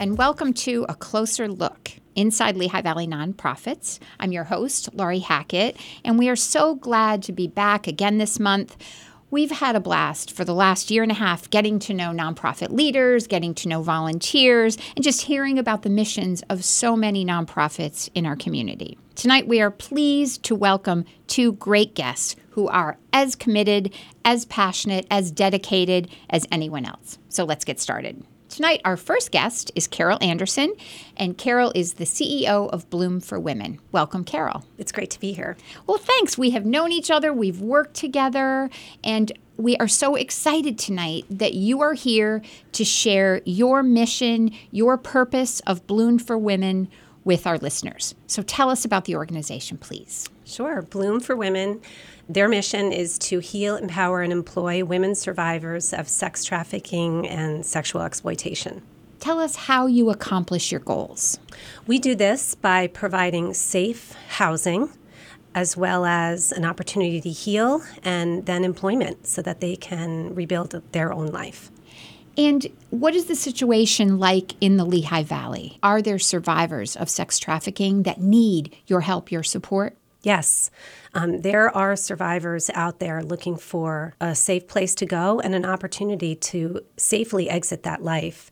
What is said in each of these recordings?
and welcome to A Closer Look inside Lehigh Valley Nonprofits. I'm your host, Laurie Hackett, and we are so glad to be back again this month. We've had a blast for the last year and a half getting to know nonprofit leaders, getting to know volunteers, and just hearing about the missions of so many nonprofits in our community. Tonight, we are pleased to welcome two great guests who are as committed, as passionate, as dedicated as anyone else. So let's get started. Tonight, our first guest is Carol Andersen, and Carol is the CEO of Bloom for Women. Welcome, Carol. It's great to be here. Well, thanks. We have known each other, we've worked together, and we are so excited tonight that you are here to share your mission, your purpose of Bloom for Women with our listeners. So tell us about the organization, please. Sure. Bloom for Women their mission is to heal, empower, and employ women survivors of sex trafficking and sexual exploitation. Tell us how you accomplish your goals. We do this by providing safe housing as well as an opportunity to heal and then employment so that they can rebuild their own life. And what is the situation like in the Lehigh Valley? Are there survivors of sex trafficking that need your help, your support? Yes. Um, there are survivors out there looking for a safe place to go and an opportunity to safely exit that life.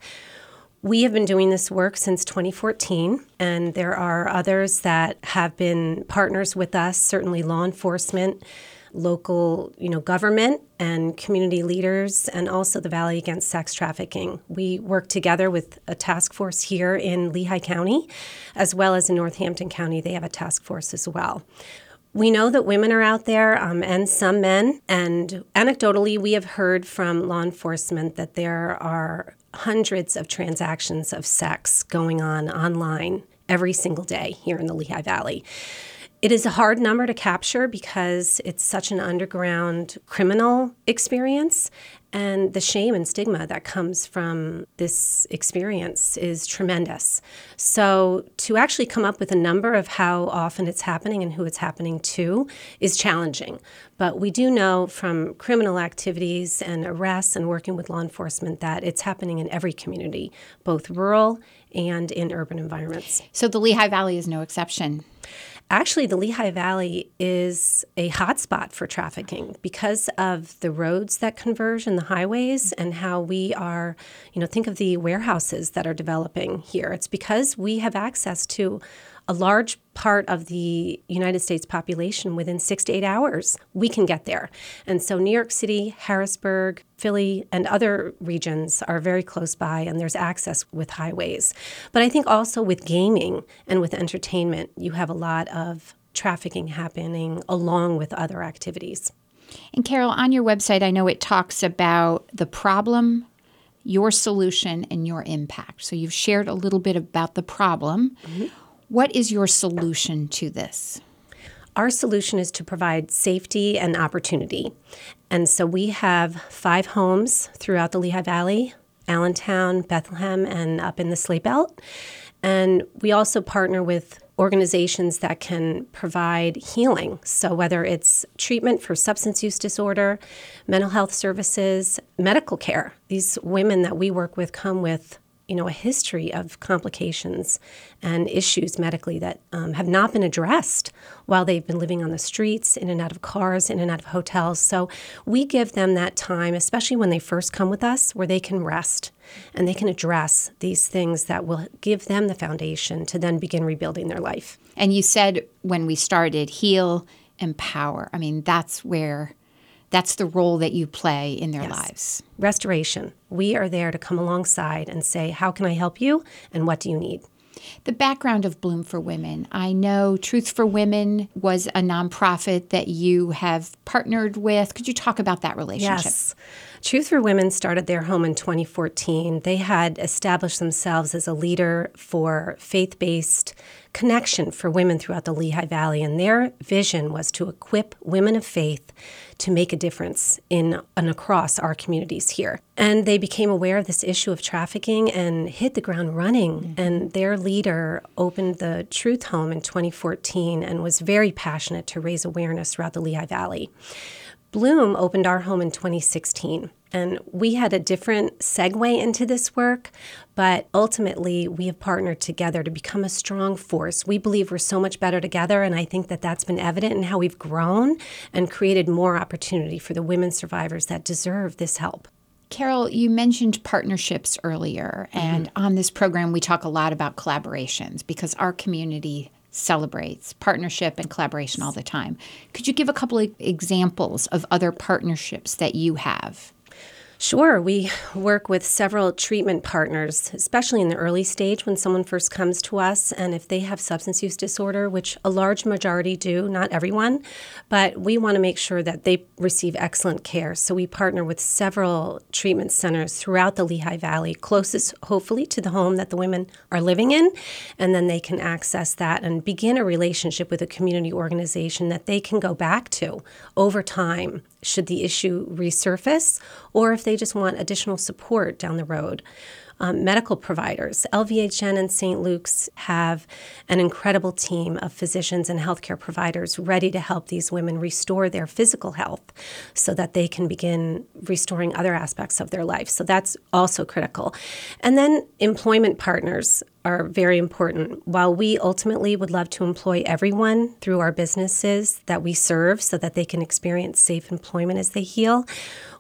We have been doing this work since 2014, and there are others that have been partners with us, certainly law enforcement, local you know, government, and community leaders, and also the Valley Against Sex Trafficking. We work together with a task force here in Lehigh County, as well as in Northampton County. They have a task force as well. We know that women are out there um, and some men. And anecdotally, we have heard from law enforcement that there are hundreds of transactions of sex going on online every single day here in the Lehigh Valley. It is a hard number to capture because it's such an underground criminal experience. And the shame and stigma that comes from this experience is tremendous. So, to actually come up with a number of how often it's happening and who it's happening to is challenging. But we do know from criminal activities and arrests and working with law enforcement that it's happening in every community, both rural and in urban environments. So, the Lehigh Valley is no exception. Actually, the Lehigh Valley is a hotspot for trafficking because of the roads that converge and the highways and how we are, you know, think of the warehouses that are developing here. It's because we have access to a large part of the United States population within six to eight hours. We can get there. And so New York City, Harrisburg, Philly, and other regions are very close by, and there's access with highways. But I think also with gaming and with entertainment, you have a lot of trafficking happening along with other activities. And Carol, on your website, I know it talks about the problem, your solution, and your impact. So you've shared a little bit about the problem. Mm-hmm. What is your solution to this? Our solution is to provide safety and opportunity. And so we have five homes throughout the Lehigh Valley, Allentown, Bethlehem, and up in the Slate Belt. And we also partner with organizations that can provide healing. So, whether it's treatment for substance use disorder, mental health services, medical care, these women that we work with come with you know, a history of complications and issues medically that um, have not been addressed while they've been living on the streets, in and out of cars, in and out of hotels. So we give them that time, especially when they first come with us, where they can rest and they can address these things that will give them the foundation to then begin rebuilding their life. And you said when we started, heal, empower. I mean, that's where that's the role that you play in their yes. lives. Restoration. We are there to come alongside and say, How can I help you? And what do you need? The background of Bloom for Women. I know Truth for Women was a nonprofit that you have partnered with. Could you talk about that relationship? Yes. Truth for Women started their home in 2014. They had established themselves as a leader for faith based connection for women throughout the Lehigh Valley, and their vision was to equip women of faith to make a difference in and across our communities here. And they became aware of this issue of trafficking and hit the ground running. Mm-hmm. And their leader opened the Truth Home in 2014 and was very passionate to raise awareness throughout the Lehigh Valley Bloom opened our home in 2016. And we had a different segue into this work, but ultimately we have partnered together to become a strong force. We believe we're so much better together, and I think that that's been evident in how we've grown and created more opportunity for the women survivors that deserve this help. Carol, you mentioned partnerships earlier, and mm-hmm. on this program, we talk a lot about collaborations because our community celebrates partnership and collaboration all the time. Could you give a couple of examples of other partnerships that you have? Sure. We work with several treatment partners, especially in the early stage when someone first comes to us. And if they have substance use disorder, which a large majority do, not everyone, but we want to make sure that they receive excellent care. So we partner with several treatment centers throughout the Lehigh Valley, closest, hopefully, to the home that the women are living in. And then they can access that and begin a relationship with a community organization that they can go back to over time should the issue resurface or if they just want additional support down the road. Um, medical providers. LVHN and St. Luke's have an incredible team of physicians and healthcare providers ready to help these women restore their physical health so that they can begin restoring other aspects of their life. So that's also critical. And then employment partners are very important. While we ultimately would love to employ everyone through our businesses that we serve so that they can experience safe employment as they heal,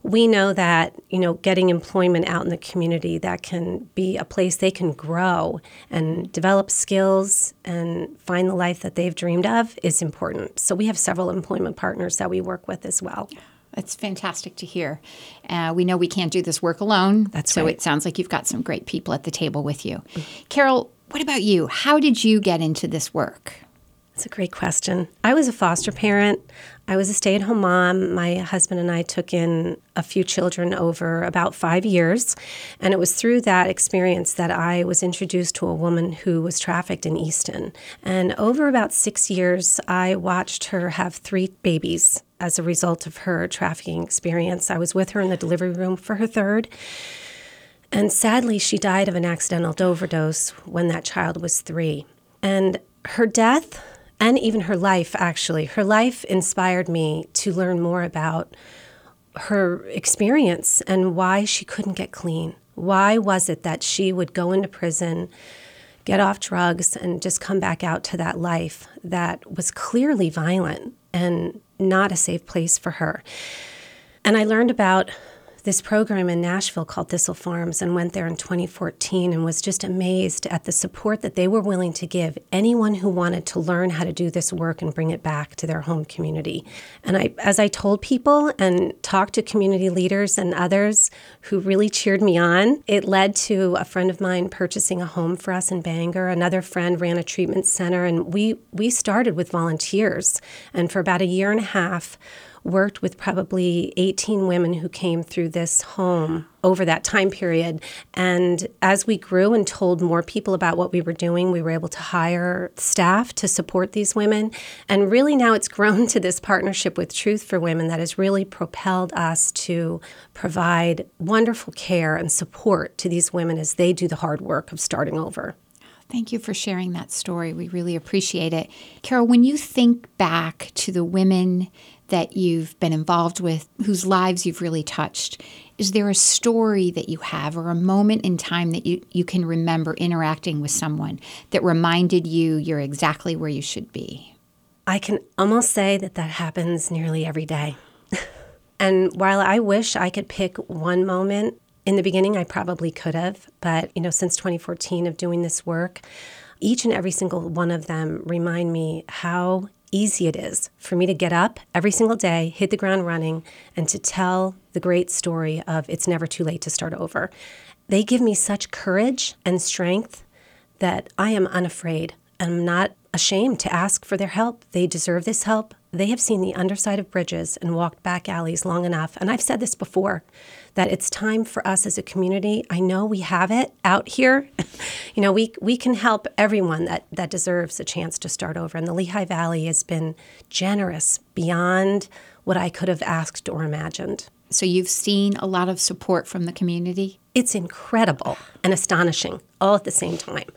we know that, you know, getting employment out in the community that can be a place they can grow and develop skills and find the life that they've dreamed of is important. So we have several employment partners that we work with as well. It's fantastic to hear. Uh, we know we can't do this work alone. That's so right. it sounds like you've got some great people at the table with you. Mm-hmm. Carol, what about you? How did you get into this work? That's a great question. I was a foster parent. I was a stay at home mom. My husband and I took in a few children over about five years. And it was through that experience that I was introduced to a woman who was trafficked in Easton. And over about six years, I watched her have three babies as a result of her trafficking experience. I was with her in the delivery room for her third. And sadly, she died of an accidental overdose when that child was three. And her death and even her life, actually. Her life inspired me to learn more about her experience and why she couldn't get clean. Why was it that she would go into prison, get off drugs, and just come back out to that life that was clearly violent and not a safe place for her? And I learned about this program in Nashville called Thistle Farms and went there in 2014 and was just amazed at the support that they were willing to give anyone who wanted to learn how to do this work and bring it back to their home community. And I, as I told people and talked to community leaders and others who really cheered me on, it led to a friend of mine purchasing a home for us in Bangor. Another friend ran a treatment center, and we we started with volunteers. And for about a year and a half, worked with probably 18 women who came through this home over that time period. And as we grew and told more people about what we were doing, we were able to hire staff to support these women. And really now it's grown to this partnership with Truth for Women that has really propelled us to provide wonderful care and support to these women as they do the hard work of starting over. Thank you for sharing that story. We really appreciate it. Carol, when you think back to the women that you've been involved with, whose lives you've really touched, is there a story that you have or a moment in time that you, you can remember interacting with someone that reminded you you're exactly where you should be? I can almost say that that happens nearly every day. and while I wish I could pick one moment, in the beginning I probably could have, but you know, since 2014 of doing this work, each and every single one of them remind me how easy it is for me to get up every single day, hit the ground running, and to tell the great story of it's never too late to start over. They give me such courage and strength that I am unafraid. I'm not ashamed to ask for their help. They deserve this help. They have seen the underside of bridges and walked back alleys long enough. And I've said this before that it's time for us as a community. I know we have it out here. you know, we we can help everyone that that deserves a chance to start over. And the Lehigh Valley has been generous beyond what I could have asked or imagined. So you've seen a lot of support from the community? It's incredible and astonishing all at the same time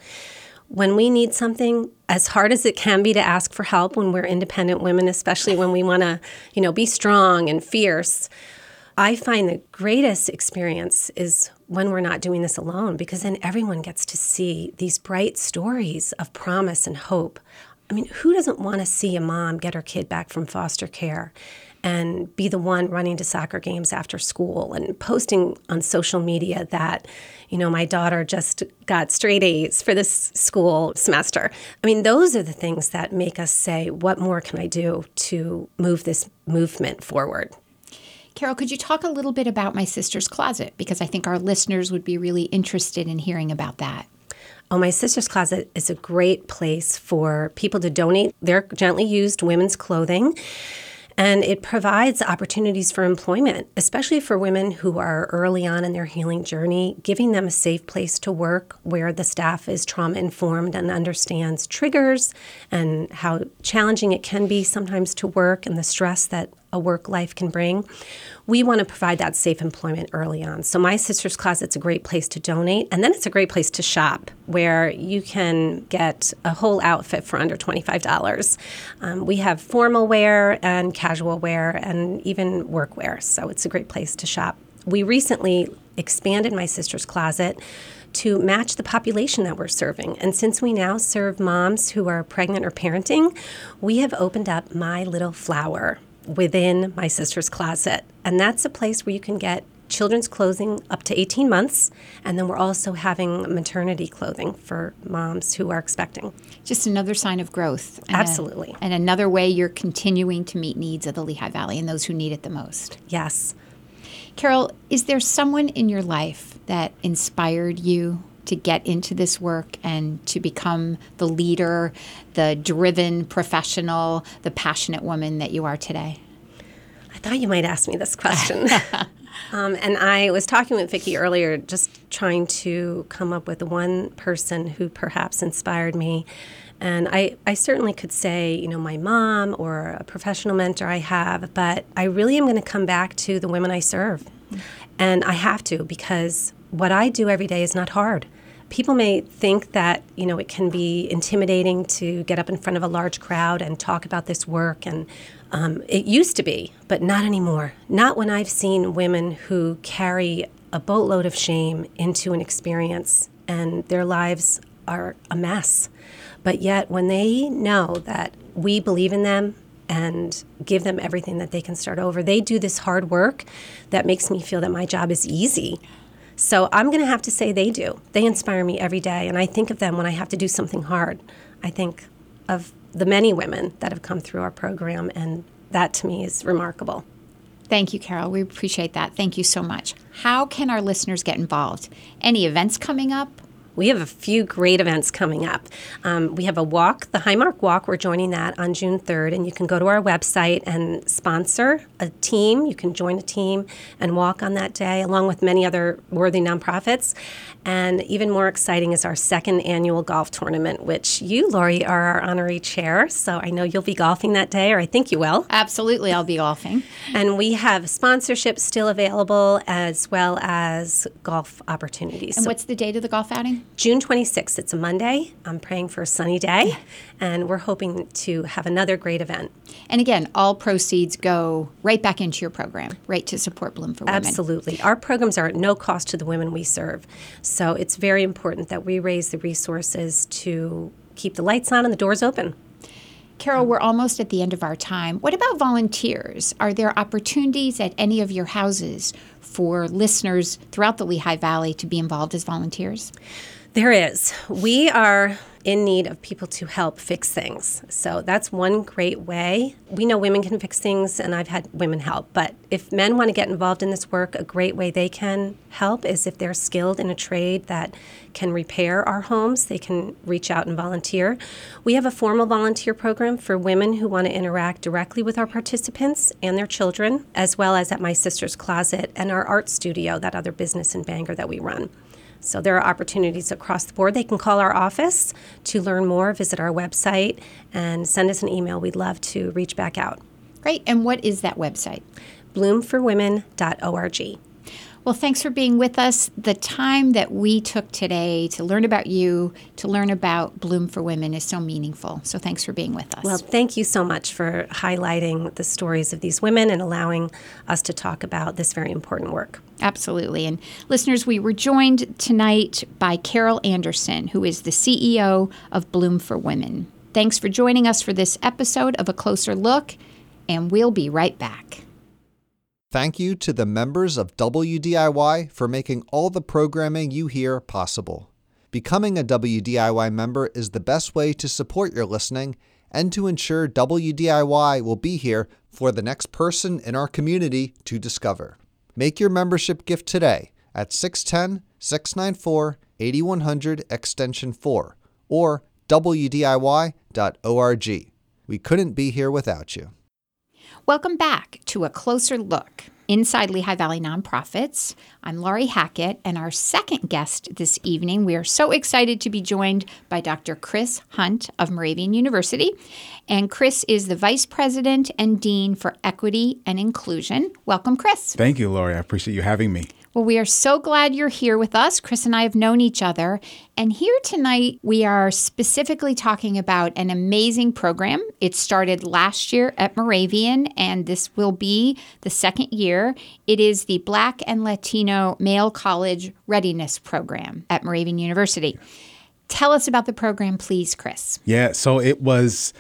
when we need something, as hard as it can be to ask for help when we're independent women, especially when we want to, you know, be strong and fierce, I find the greatest experience is when we're not doing this alone because then everyone gets to see these bright stories of promise and hope. I mean, who doesn't want to see a mom get her kid back from foster care and be the one running to soccer games after school and posting on social media that, you know, my daughter just got straight A's for this school semester. I mean, those are the things that make us say, what more can I do to move this movement forward? Carol, could you talk a little bit about My Sister's Closet? Because I think our listeners would be really interested in hearing about that. Oh, My Sister's Closet is a great place for people to donate their gently used women's clothing. And it provides opportunities for employment, especially for women who are early on in their healing journey, giving them a safe place to work where the staff is trauma informed and understands triggers and how challenging it can be sometimes to work and the stress that a work life can bring. We want to provide that safe employment early on. So, My Sister's Closet's a great place to donate, and then it's a great place to shop where you can get a whole outfit for under $25. Um, we have formal wear and casual wear and even work wear, so it's a great place to shop. We recently expanded My Sister's Closet to match the population that we're serving. And since we now serve moms who are pregnant or parenting, we have opened up My Little Flower within my sister's closet. And that's a place where you can get children's clothing up to 18 months. And then we're also having maternity clothing for moms who are expecting. Just another sign of growth. And Absolutely. A, and another way you're continuing to meet needs of the Lehigh Valley and those who need it the most. Yes. Carol, is there someone in your life that inspired you to get into this work and to become the leader, the driven professional, the passionate woman that you are today? I thought you might ask me this question. um, and I was talking with Vicki earlier, just trying to come up with one person who perhaps inspired me. And I, I certainly could say, you know, my mom or a professional mentor I have, but I really am going to come back to the women I serve. And I have to because what I do every day is not hard. People may think that you know it can be intimidating to get up in front of a large crowd and talk about this work, and um, it used to be, but not anymore. Not when I've seen women who carry a boatload of shame into an experience, and their lives are a mess. But yet, when they know that we believe in them and give them everything that they can start over. They do this hard work that makes me feel that my job is easy. So I'm going to have to say they do. They inspire me every day, and I think of them when I have to do something hard. I think of the many women that have come through our program, and that to me is remarkable. Thank you, Carol. We appreciate that. Thank you so much. How can our listeners get involved? Any events coming up? We have a few great events coming up. Um, we have a walk, the Highmark Walk. We're joining that on June 3rd, and you can go to our website and sponsor a team. You can join a team and walk on that day, along with many other worthy nonprofits. And even more exciting is our second annual golf tournament, which you, Laurie, are our honorary chair. So I know you'll be golfing that day, or I think you will. Absolutely, I'll be golfing. And we have sponsorships still available as well as golf opportunities. And so what's the date of the golf outing? June 26th. It's a Monday. I'm praying for a sunny day, and we're hoping to have another great event. And again, all proceeds go right back into your program, right to support Bloom for Women. Absolutely. Our programs are at no cost to the women we serve. So it's very important that we raise the resources to keep the lights on and the doors open. Carol, we're almost at the end of our time. What about volunteers? Are there opportunities at any of your houses for listeners throughout the Lehigh Valley to be involved as volunteers? There is. We are in need of people to help fix things. So that's one great way. We know women can fix things, and I've had women help. But if men want to get involved in this work, a great way they can help is if they're skilled in a trade that can repair our homes, they can reach out and volunteer. We have a formal volunteer program for women who want to interact directly with our participants and their children, as well as at My Sister's Closet and our art studio, that other business in Bangor that we run. So there are opportunities across the board. They can call our office to learn more, visit our website, and send us an email. We'd love to reach back out. Great. And what is that website? bloomforwomen.org. Well, thanks for being with us. The time that we took today to learn about you, to learn about Bloom for Women is so meaningful. So thanks for being with us. Well, thank you so much for highlighting the stories of these women and allowing us to talk about this very important work. Absolutely. And listeners, we were joined tonight by Carol Andersen, who is the CEO of Bloom for Women. Thanks for joining us for this episode of A Closer Look, and we'll be right back. Thank you to the members of WDIY for making all the programming you hear possible. Becoming a WDIY member is the best way to support your listening and to ensure WDIY will be here for the next person in our community to discover. Make your membership gift today at 610 694 8100 Extension 4 or WDIY.org. We couldn't be here without you. Welcome back to a closer look inside Lehigh Valley Nonprofits. I'm Laurie Hackett, and our second guest this evening, we are so excited to be joined by Dr. Chris Hunt of Moravian University. And Chris is the Vice President and Dean for Equity and Inclusion. Welcome, Chris. Thank you, Laurie. I appreciate you having me. Well, we are so glad you're here with us. Chris and I have known each other. And here tonight, we are specifically talking about an amazing program. It started last year at Moravian, and this will be the second year. It is the Black and Latino Male College Readiness Program at Moravian University. Tell us about the program, please, Chris. Yeah, so it was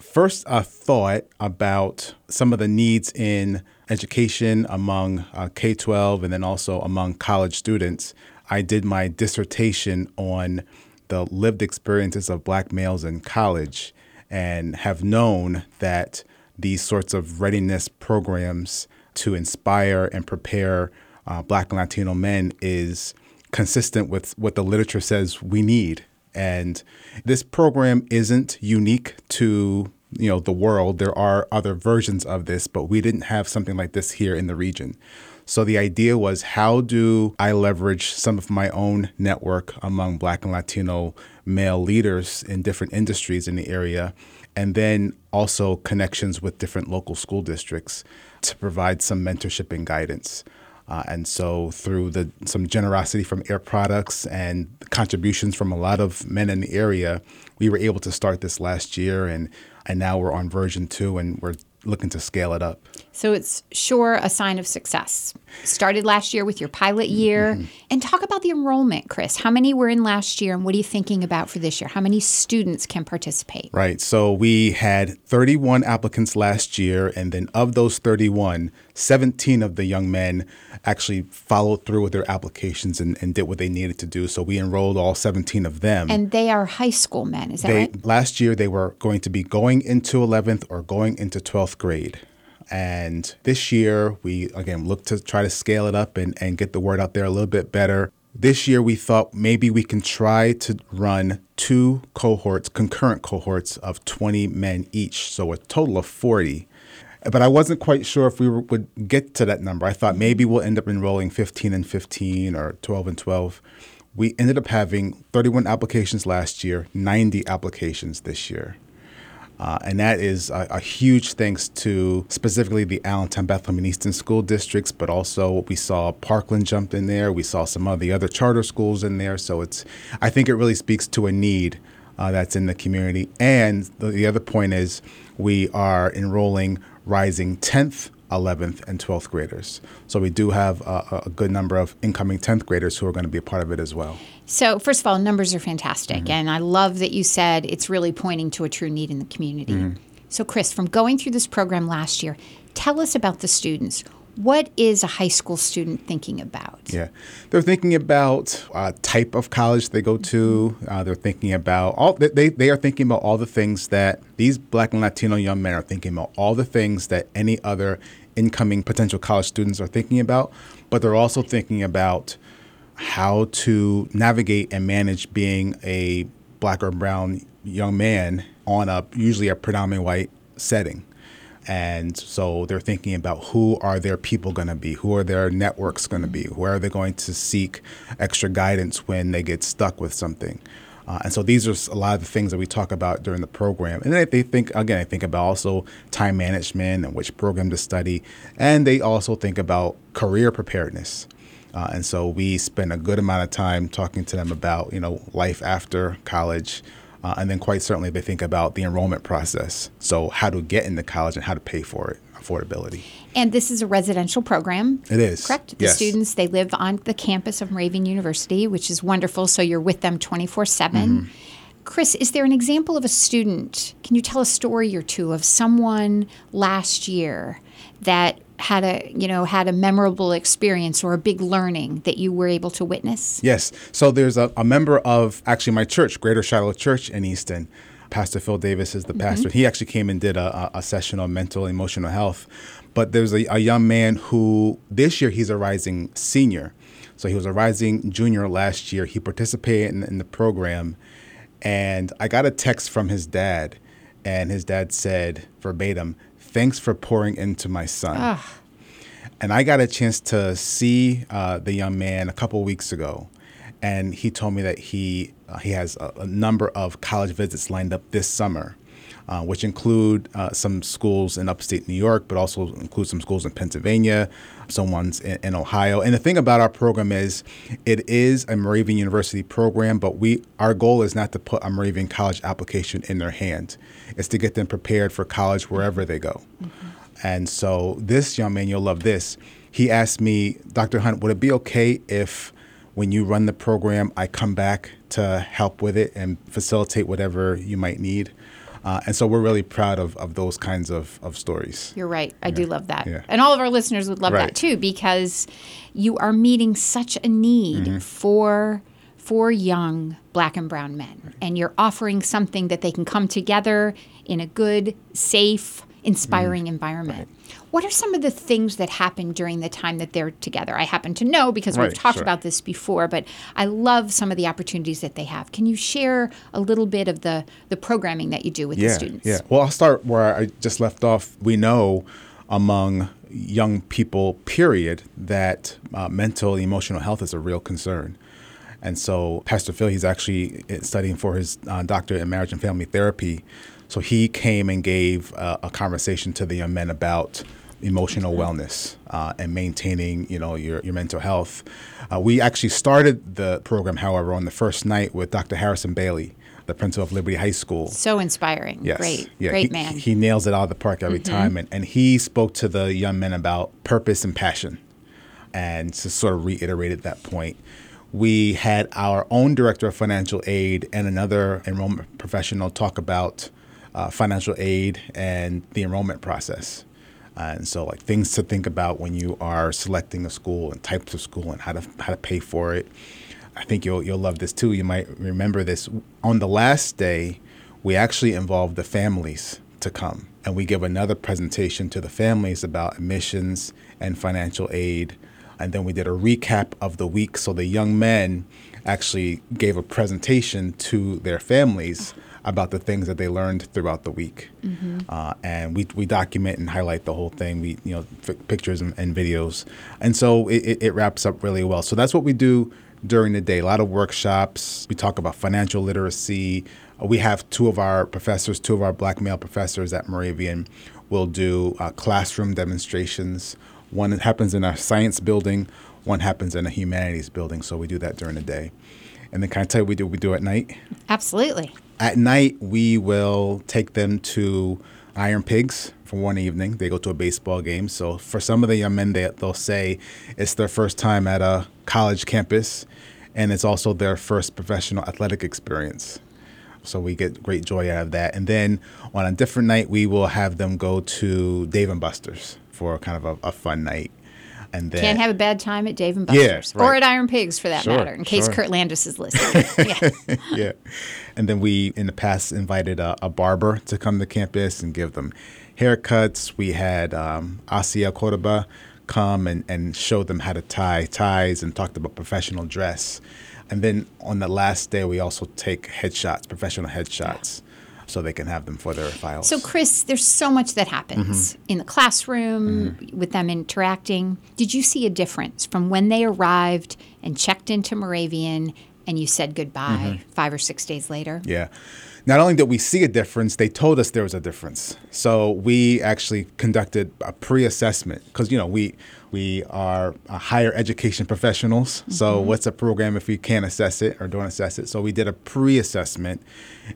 first a thought about some of the needs in education among uh, K 12 and then also among college students. I did my dissertation on the lived experiences of black males in college and have known that these sorts of readiness programs to inspire and prepare uh, black and Latino men is consistent with what the literature says we need. And this program isn't unique to you know the world. There are other versions of this, but we didn't have something like this here in the region. So the idea was how do I leverage some of my own network among Black and Latino male leaders in different industries in the area, and then also connections with different local school districts to provide some mentorship and guidance. Uh, and so, through the some generosity from Air Products and contributions from a lot of men in the area, we were able to start this last year, and and now we're on version two, and we're looking to scale it up. So it's sure a sign of success. Started last year with your pilot year. Mm-hmm. And talk about the enrollment, Chris. How many were in last year and what are you thinking about for this year? How many students can participate? Right. So we had 31 applicants last year. And then of those 31, 17 of the young men actually followed through with their applications and, and did what they needed to do. So we enrolled all 17 of them. And they are high school men, is that they, right? Last year, they were going to be going into 11th or going into 12th grade. And this year, we again look to try to scale it up and, and get the word out there a little bit better. This year, we thought maybe we can try to run two cohorts, concurrent cohorts of 20 men each, so a total of 40. But I wasn't quite sure if we would get to that number. I thought maybe we'll end up enrolling 15 and 15 or 12 and 12. We ended up having 31 applications last year, 90 applications this year. Uh, and that is a, a, huge thanks to specifically the Allentown, Bethlehem, and Easton school districts, but also we saw Parkland jumped in there. We saw some of the other charter schools in there. So it's, I think it really speaks to a need uh, that's in the community. And the, the other point is we are enrolling rising 10th 11th and 12th graders. So we do have a, a, good number of incoming 10th graders who are going to be a part of it as well. So, first of all, numbers are fantastic. Mm-hmm. And I love that you said it's really pointing to a true need in the community. Mm-hmm. So, Chris, from going through this program last year, tell us about the students. What is a high school student thinking about? Yeah, they're thinking about uh, type of college they go to. Mm-hmm. Uh, they're thinking about all they, they are thinking about all the things that these Black and Latino young men are thinking about. All the things that any other incoming potential college students are thinking about, but they're also thinking about how to navigate and manage being a black or brown young man on a usually a predominantly white setting. And so they're thinking about who are their people going to be? Who are their networks going to be? Where are they going to seek extra guidance when they get stuck with something? Uh, and so these are a lot of the things that we talk about during the program. And then they think, again, I think about also time management and which program to study. And they also think about career preparedness. Uh, and so we spend a good amount of time talking to them about, you know, life after college. Uh, and then quite certainly they think about the enrollment process. So how to get into college and how to pay for it, affordability. And this is a residential program. It is. Correct? The Yes. students, they live on the campus of Moravian University, which is wonderful. So you're with them 24 7. Mm-hmm. Chris, is there an example of a student? Can you tell a story or two of someone last year that had a, you know, had a memorable experience or a big learning that you were able to witness? Yes. So there's a, a member of actually my church, Greater Shiloh Church in Easton. Pastor Phil Davis is the mm-hmm. pastor. He actually came and did a, a session on mental and emotional health. But there's a, a young man who this year he's a rising senior. So he was a rising junior last year. He participated in, in the program. And I got a text from his dad. And his dad said verbatim, Thanks for pouring into my son. And I got a chance to see uh, the young man a couple weeks ago, and he told me that he uh, he has a, a number of college visits lined up this summer, uh, which include uh, some schools in upstate New York, but also include some schools in Pennsylvania, some ones in, in Ohio. And the thing about our program is, it is a Moravian University program, but we our goal is not to put a Moravian college application in their hand; it's to get them prepared for college wherever they go. And so this young man, you'll love this. He asked me, Dr. Hunt, would it be okay if when you run the program, I come back to help with it and facilitate whatever you might need? Uh, and so we're really proud of, of those kinds of, of stories. You're right. I do love that. Yeah. And all of our listeners would love that too because you are meeting such a need Mm-hmm. for for young black and brown men and you're offering something that they can come together in a good, safe, inspiring Mm-hmm. environment. What are some of the things that happen during the time that they're together? I happen to know because we've talked sure. about this before, but I love some of the opportunities that they have. Can you share a little bit of the the programming that you do with the students? yeah. Well, I'll start where I just left off. We know among young people, period, that uh, mental and emotional health is a real concern. And so, Pastor Phil, he's actually uh, studying for his uh, doctorate in marriage and family therapy. So he came and gave uh, a conversation to the young men about emotional wellness uh, and maintaining, you know, your, your mental health. Uh, we actually started the program, however, on the first night with Dr. Harrison Bailey, the principal of Liberty High School. So inspiring. Yes. Great. Yeah, Great he, man. He nails it out of the park every time. And, and he spoke to the young men about purpose and passion and just sort of reiterated that point. We had our own director of financial aid and another enrollment professional talk about uh, financial aid and the enrollment process. And so, like things to think about when you are selecting a school and types of school and how to how to pay for it. I think you'll you'll love this too. You might remember this. On the last day, we actually involved the families to come, and we give another presentation to the families about admissions and financial aid, and then we did a recap of the week. So the young men actually gave a presentation to their families about the things that they learned throughout the week, uh, and we, we document and highlight the whole thing. We you know f- pictures and, and videos, and so it, it, it wraps up really well. So that's what we do during the day. A lot of workshops. We talk about financial literacy. Uh, we have two of our professors, two of our black male professors at Moravian, will do uh, classroom demonstrations. One happens in our science building. One happens in a humanities building. So we do that during the day. And then can I tell you what we do? We do at night. Absolutely. At night, we will take them to Iron Pigs for one evening. They go to a baseball game. So for some of the young men, they, they'll say it's their first time at a college campus, and it's also their first professional athletic experience. So we get great joy out of that. And then on a different night, we will have them go to Dave and Buster's for kind of a, a fun night. And then Can't have a bad time at Dave and Yeah, Buster's or at Iron Pigs for that Sure, matter, in case sure. Kurt Landes is listening. yeah. yeah. And then we, in the past, invited a, a barber to come to campus and give them haircuts. We had um, Asia Cordoba come and, and show them how to tie ties and talked about professional dress. And then on the last day, we also take headshots, professional headshots, so they can have them for their files. So, Chris, there's so much that happens Mm-hmm. in the classroom with them interacting. Did you see a difference from when they arrived and checked into Moravian and you said goodbye five or six days later. Yeah. Not only did we see a difference, they told us there was a difference. So we actually conducted a pre-assessment because you know we we are uh, higher education professionals. So what's a program if we can't assess it or don't assess it? So we did a pre-assessment,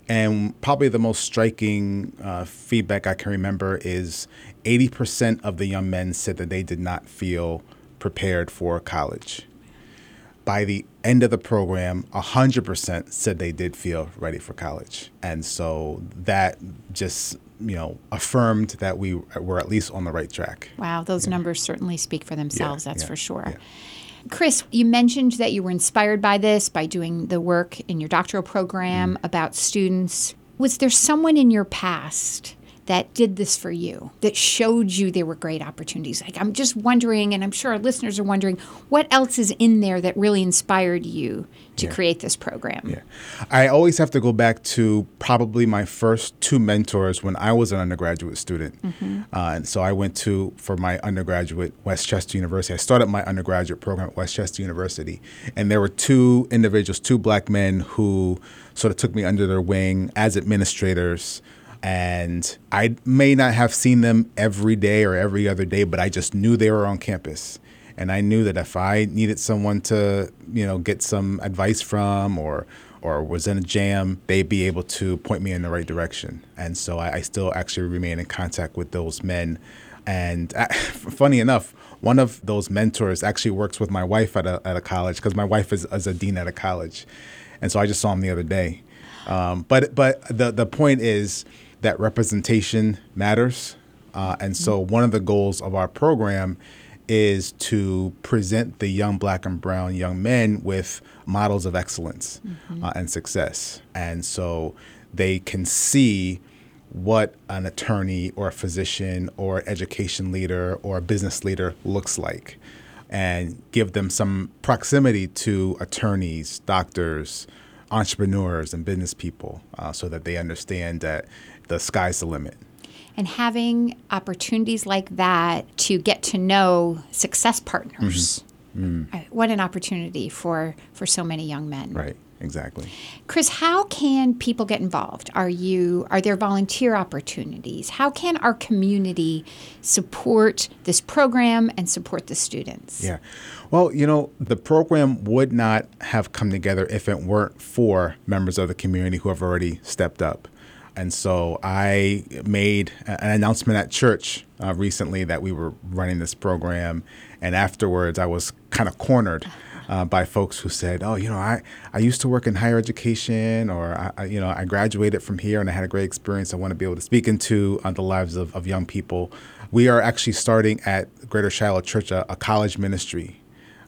and probably the most striking uh, feedback I can remember is 80% of the young men said that they did not feel prepared for college by the end of the program, 100% said they did feel ready for college. And so that just, you know, affirmed that we were at least on the right track. Wow, those numbers certainly speak for themselves, that's yeah, for sure. yeah. Chris, you mentioned that you were inspired by this, by doing the work in your doctoral program Mm. about students. Was there someone in your past that did this for you, that showed you there were great opportunities? Like, I'm just wondering, and I'm sure our listeners are wondering, what else is in there that really inspired you to create this program? Yeah. I always have to go back to probably my first two mentors when I was an undergraduate student. Uh, and so I went to, for my undergraduate, West Chester University. I started my undergraduate program at West Chester University. And there were two individuals, two black men who sort of took me under their wing as administrators. And I may not have seen them every day or every other day, but I just knew they were on campus and I knew that if I needed someone to, you know, get some advice from or or was in a jam, they'd be able to point me in the right direction. And so I, I still actually remain in contact with those men. And funny enough, one of those mentors actually works with my wife at a, at a college because my wife is, is a dean at a college. And so I just saw him the other day. Um, but but the, the point is that representation matters. Uh, and so one of the goals of our program is to present the young black and brown young men with models of excellence uh, and success. And so they can see what an attorney or a physician or education leader or a business leader looks like and give them some proximity to attorneys, doctors, entrepreneurs, and business people uh, so that they understand that the sky's the limit. and having opportunities like that to get to know success partners. Uh, What an opportunity for for so many young men. Right, exactly. Chris, how can people get involved? Are you are there volunteer opportunities? How can our community support this program and support the students? Yeah. Well, you know, the program would not have come together if it weren't for members of the community who have already stepped up. And so I made an announcement at church uh, recently that we were running this program. And afterwards, I was kind of cornered uh, by folks who said, "Oh, you know, I, I used to work in higher education, or I, I, you know, I graduated from here and I had a great experience. I want to be able to speak into uh, the lives of, of young people." We are actually starting at Greater Shiloh Church a, a college ministry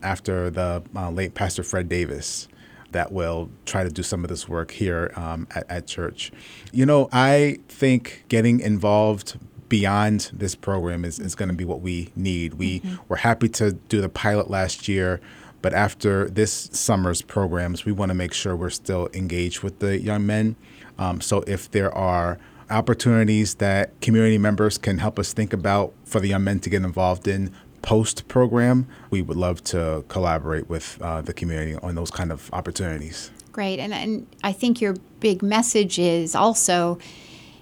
after the uh, late Pastor Fred Davis that will try to do some of this work here um, at, at church. You know, I think getting involved beyond this program is, is going to be what we need. We were happy to do the pilot last year, but after this summer's programs, we want to make sure we're still engaged with the young men. Um, so if there are opportunities that community members can help us think about for the young men to get involved in post program, we would love to collaborate with uh, the community on those kind of opportunities. Great. And, and I think your big message is also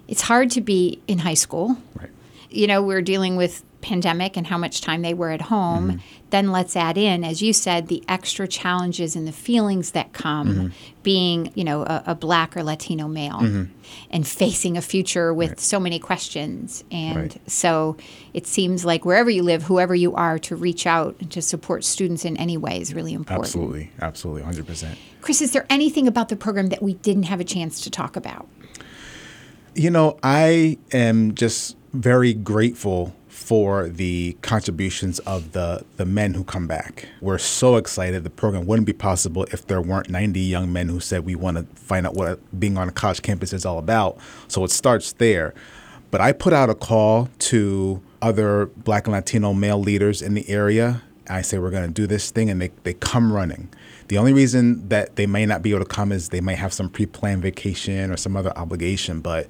it's hard to be in high school. Right. You know, we're dealing with pandemic and how much time they were at home. Mm-hmm. Then let's add in, as you said, the extra challenges and the feelings that come Mm-hmm. being, you know, a, a black or Latino male Mm-hmm. and facing a future with so many questions. And Right. so it seems like wherever you live, whoever you are, to reach out and to support students in any way is really important. Absolutely, absolutely, 100%. Chris, is there anything about the program that we didn't have a chance to talk about? You know, I am just very grateful for the contributions of the the men who come back. We're so excited. The program wouldn't be possible if there weren't 90 young men who said we want to find out what being on a college campus is all about. So it starts there. But I put out a call to other black and Latino male leaders in the area. I say we're going to do this thing and they, they come running. The only reason that they may not be able to come is they might have some pre-planned vacation or some other obligation, but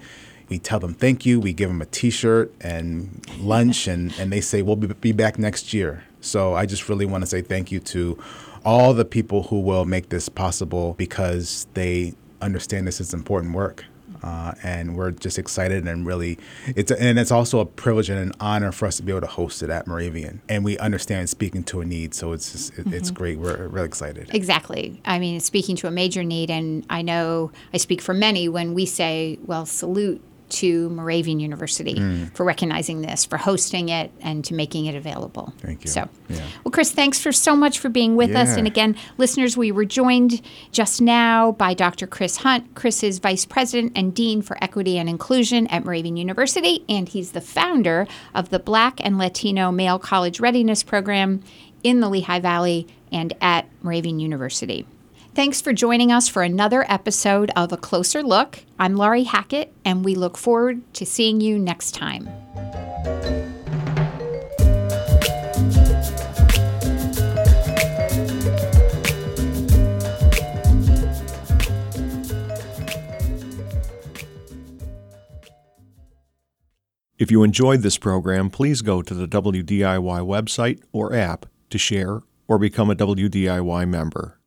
we tell them thank you. We give them a T-shirt and lunch, and, and they say we'll be, be back next year. So I just really want to say thank you to all the people who will make this possible because they understand this is important work. Uh, and we're just excited and really it's a, and it's also a privilege and an honor for us to be able to host it at Moravian and we understand speaking to a need so it's just, it, it's great we're really excited Exactly. I mean, speaking to a major need, and I know I speak for many when we say, well, salute to Moravian University hmm. for recognizing this, for hosting it, and to making it available. Thank you. So, Yeah. well, Chris, thanks for so much for being with us. And again, listeners, we were joined just now by Dr. Chris Hunt. Chris is Vice President and Dean for Equity and Inclusion at Moravian University, and he's the founder of the Black and Latino Male College Readiness Program in the Lehigh Valley and at Moravian University. Thanks for joining us for another episode of A Closer Look. I'm Laurie Hackett, and we look forward to seeing you next time. If you enjoyed this program, please go to the WDIY website or app to share or become a WDIY member.